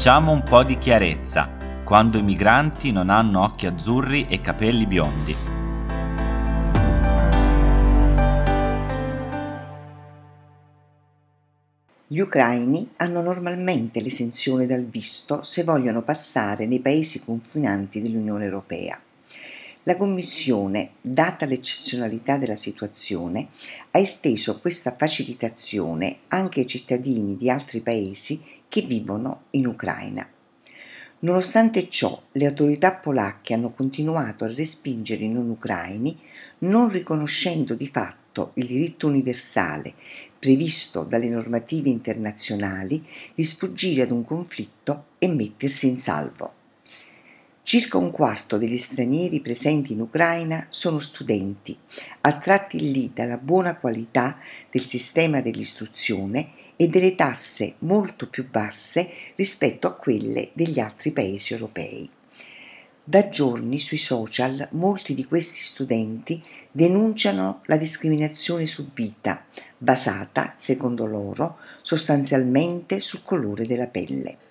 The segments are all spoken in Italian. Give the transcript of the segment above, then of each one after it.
Facciamo un po' di chiarezza quando i migranti non hanno occhi azzurri e capelli biondi. Gli ucraini hanno normalmente l'esenzione dal visto se vogliono passare nei paesi confinanti dell'Unione Europea. La Commissione, data l'eccezionalità della situazione, ha esteso questa facilitazione anche ai cittadini di altri paesi che vivono in Ucraina. Nonostante ciò, le autorità polacche hanno continuato a respingere i non ucraini, non riconoscendo di fatto il diritto universale previsto dalle normative internazionali di sfuggire ad un conflitto e mettersi in salvo. Circa un quarto degli stranieri presenti in Ucraina sono studenti, attratti lì dalla buona qualità del sistema dell'istruzione e delle tasse molto più basse rispetto a quelle degli altri paesi europei. Da giorni sui social molti di questi studenti denunciano la discriminazione subita, basata, secondo loro, sostanzialmente sul colore della pelle.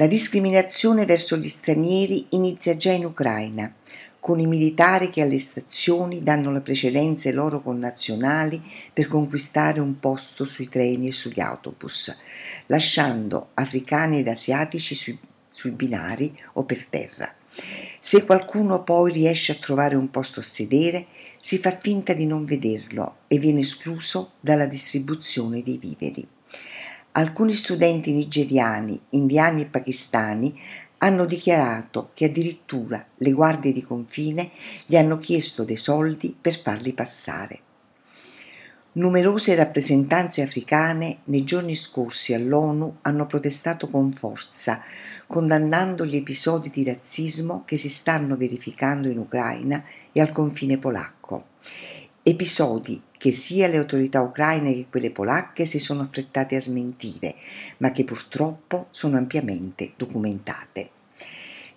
La discriminazione verso gli stranieri inizia già in Ucraina, con i militari che alle stazioni danno la precedenza ai loro connazionali per conquistare un posto sui treni e sugli autobus, lasciando africani ed asiatici sui, sui binari o per terra. Se qualcuno poi riesce a trovare un posto a sedere, si fa finta di non vederlo e viene escluso dalla distribuzione dei viveri. Alcuni studenti nigeriani, indiani e pakistani hanno dichiarato che addirittura le guardie di confine gli hanno chiesto dei soldi per farli passare. Numerose rappresentanze africane nei giorni scorsi all'ONU hanno protestato con forza, condannando gli episodi di razzismo che si stanno verificando in Ucraina e al confine polacco. Episodi che sia le autorità ucraine che quelle polacche si sono affrettate a smentire, ma che purtroppo sono ampiamente documentate.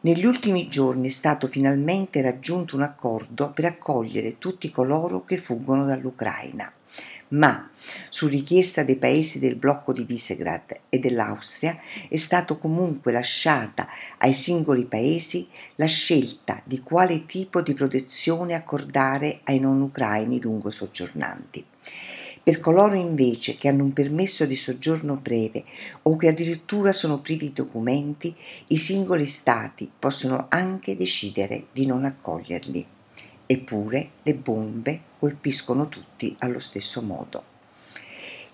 Negli ultimi giorni è stato finalmente raggiunto un accordo per accogliere tutti coloro che fuggono dall'Ucraina ma su richiesta dei paesi del blocco di Visegrad e dell'Austria è stato comunque lasciata ai singoli paesi la scelta di quale tipo di protezione accordare ai non ucraini lungo soggiornanti. Per coloro invece che hanno un permesso di soggiorno breve o che addirittura sono privi di documenti, i singoli stati possono anche decidere di non accoglierli. Eppure le bombe colpiscono tutti allo stesso modo.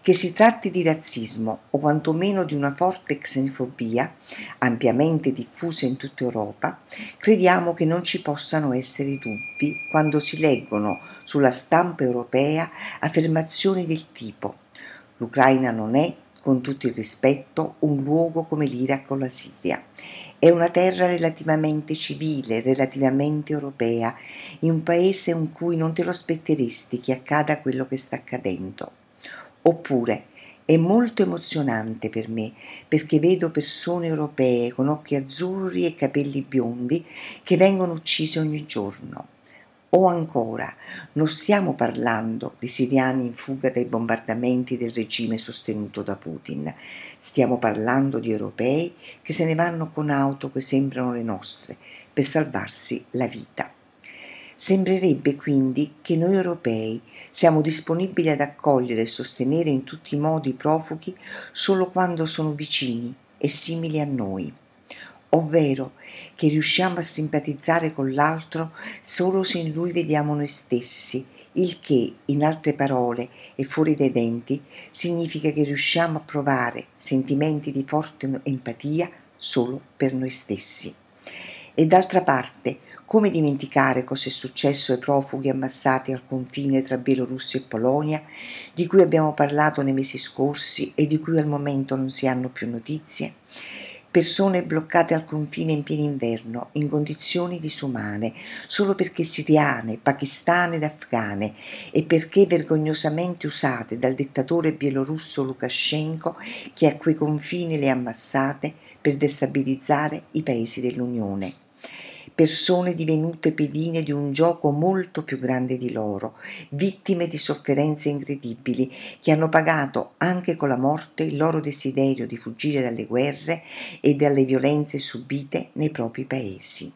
Che si tratti di razzismo o quantomeno di una forte xenofobia, ampiamente diffusa in tutta Europa, crediamo che non ci possano essere dubbi quando si leggono sulla stampa europea affermazioni del tipo l'Ucraina non è, con tutto il rispetto, un luogo come l'Iraq o la Siria è una terra relativamente civile, relativamente europea, in un paese in cui non te lo aspetteresti che accada quello che sta accadendo. Oppure è molto emozionante per me perché vedo persone europee con occhi azzurri e capelli biondi che vengono uccise ogni giorno o ancora, non stiamo parlando di siriani in fuga dai bombardamenti del regime sostenuto da Putin, stiamo parlando di europei che se ne vanno con auto che sembrano le nostre per salvarsi la vita. Sembrerebbe quindi che noi europei siamo disponibili ad accogliere e sostenere in tutti i modi i profughi solo quando sono vicini e simili a noi ovvero che riusciamo a simpatizzare con l'altro solo se in lui vediamo noi stessi, il che, in altre parole e fuori dai denti, significa che riusciamo a provare sentimenti di forte empatia solo per noi stessi. E d'altra parte, come dimenticare cosa è successo ai profughi ammassati al confine tra Bielorussia e Polonia, di cui abbiamo parlato nei mesi scorsi e di cui al momento non si hanno più notizie? Persone bloccate al confine in pieno inverno, in condizioni disumane, solo perché siriane, pakistane ed afghane e perché vergognosamente usate dal dittatore bielorusso Lukashenko che a quei confini le ha ammassate per destabilizzare i paesi dell'Unione persone divenute pedine di un gioco molto più grande di loro, vittime di sofferenze incredibili, che hanno pagato anche con la morte il loro desiderio di fuggire dalle guerre e dalle violenze subite nei propri paesi.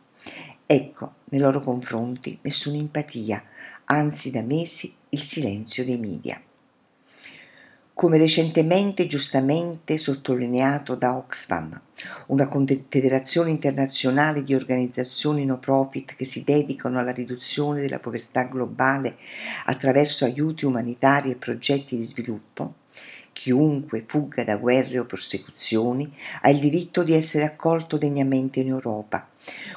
Ecco, nei loro confronti nessuna empatia, anzi da mesi il silenzio dei media. Come recentemente giustamente sottolineato da Oxfam, una confederazione internazionale di organizzazioni no profit che si dedicano alla riduzione della povertà globale attraverso aiuti umanitari e progetti di sviluppo, chiunque fugga da guerre o persecuzioni ha il diritto di essere accolto degnamente in Europa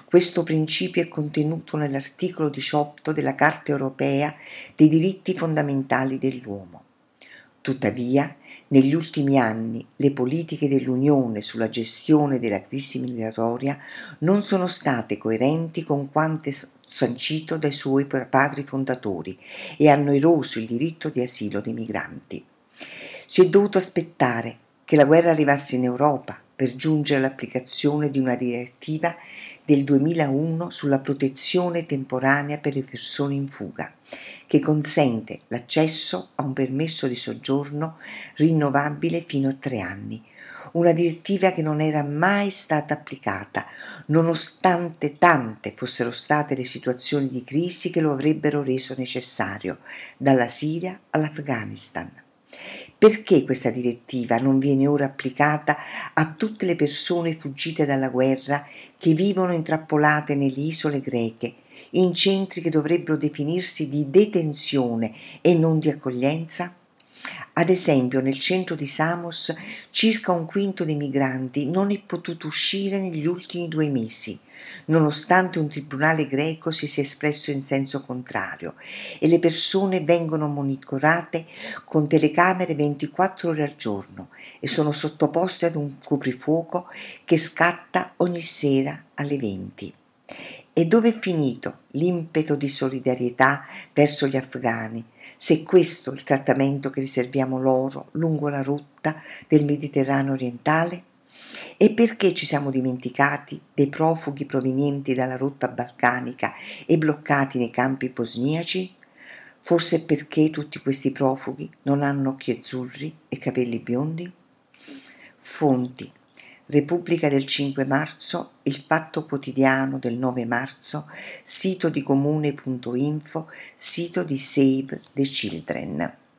questo principio è contenuto nell'articolo 18 della Carta europea dei diritti fondamentali dell'uomo. Tuttavia, negli ultimi anni le politiche dell'Unione sulla gestione della crisi migratoria non sono state coerenti con quanto sancito dai suoi padri fondatori e hanno eroso il diritto di asilo dei migranti. Si è dovuto aspettare che la guerra arrivasse in Europa per giungere all'applicazione di una direttiva del 2001 sulla protezione temporanea per le persone in fuga, che consente l'accesso a un permesso di soggiorno rinnovabile fino a tre anni, una direttiva che non era mai stata applicata, nonostante tante fossero state le situazioni di crisi che lo avrebbero reso necessario, dalla Siria all'Afghanistan. Perché questa direttiva non viene ora applicata a tutte le persone fuggite dalla guerra che vivono intrappolate nelle isole greche, in centri che dovrebbero definirsi di detenzione e non di accoglienza? Ad esempio, nel centro di Samos circa un quinto dei migranti non è potuto uscire negli ultimi due mesi nonostante un tribunale greco si sia espresso in senso contrario e le persone vengono monitorate con telecamere 24 ore al giorno e sono sottoposte ad un coprifuoco che scatta ogni sera alle 20. E dove è finito l'impeto di solidarietà verso gli afghani, se questo è il trattamento che riserviamo loro lungo la rotta del Mediterraneo orientale? E perché ci siamo dimenticati dei profughi provenienti dalla rotta balcanica e bloccati nei campi bosniaci? Forse perché tutti questi profughi non hanno occhi azzurri e capelli biondi? Fonti Repubblica del 5 marzo, il Fatto Quotidiano del 9 marzo, sito di comune.info, sito di Save the Children.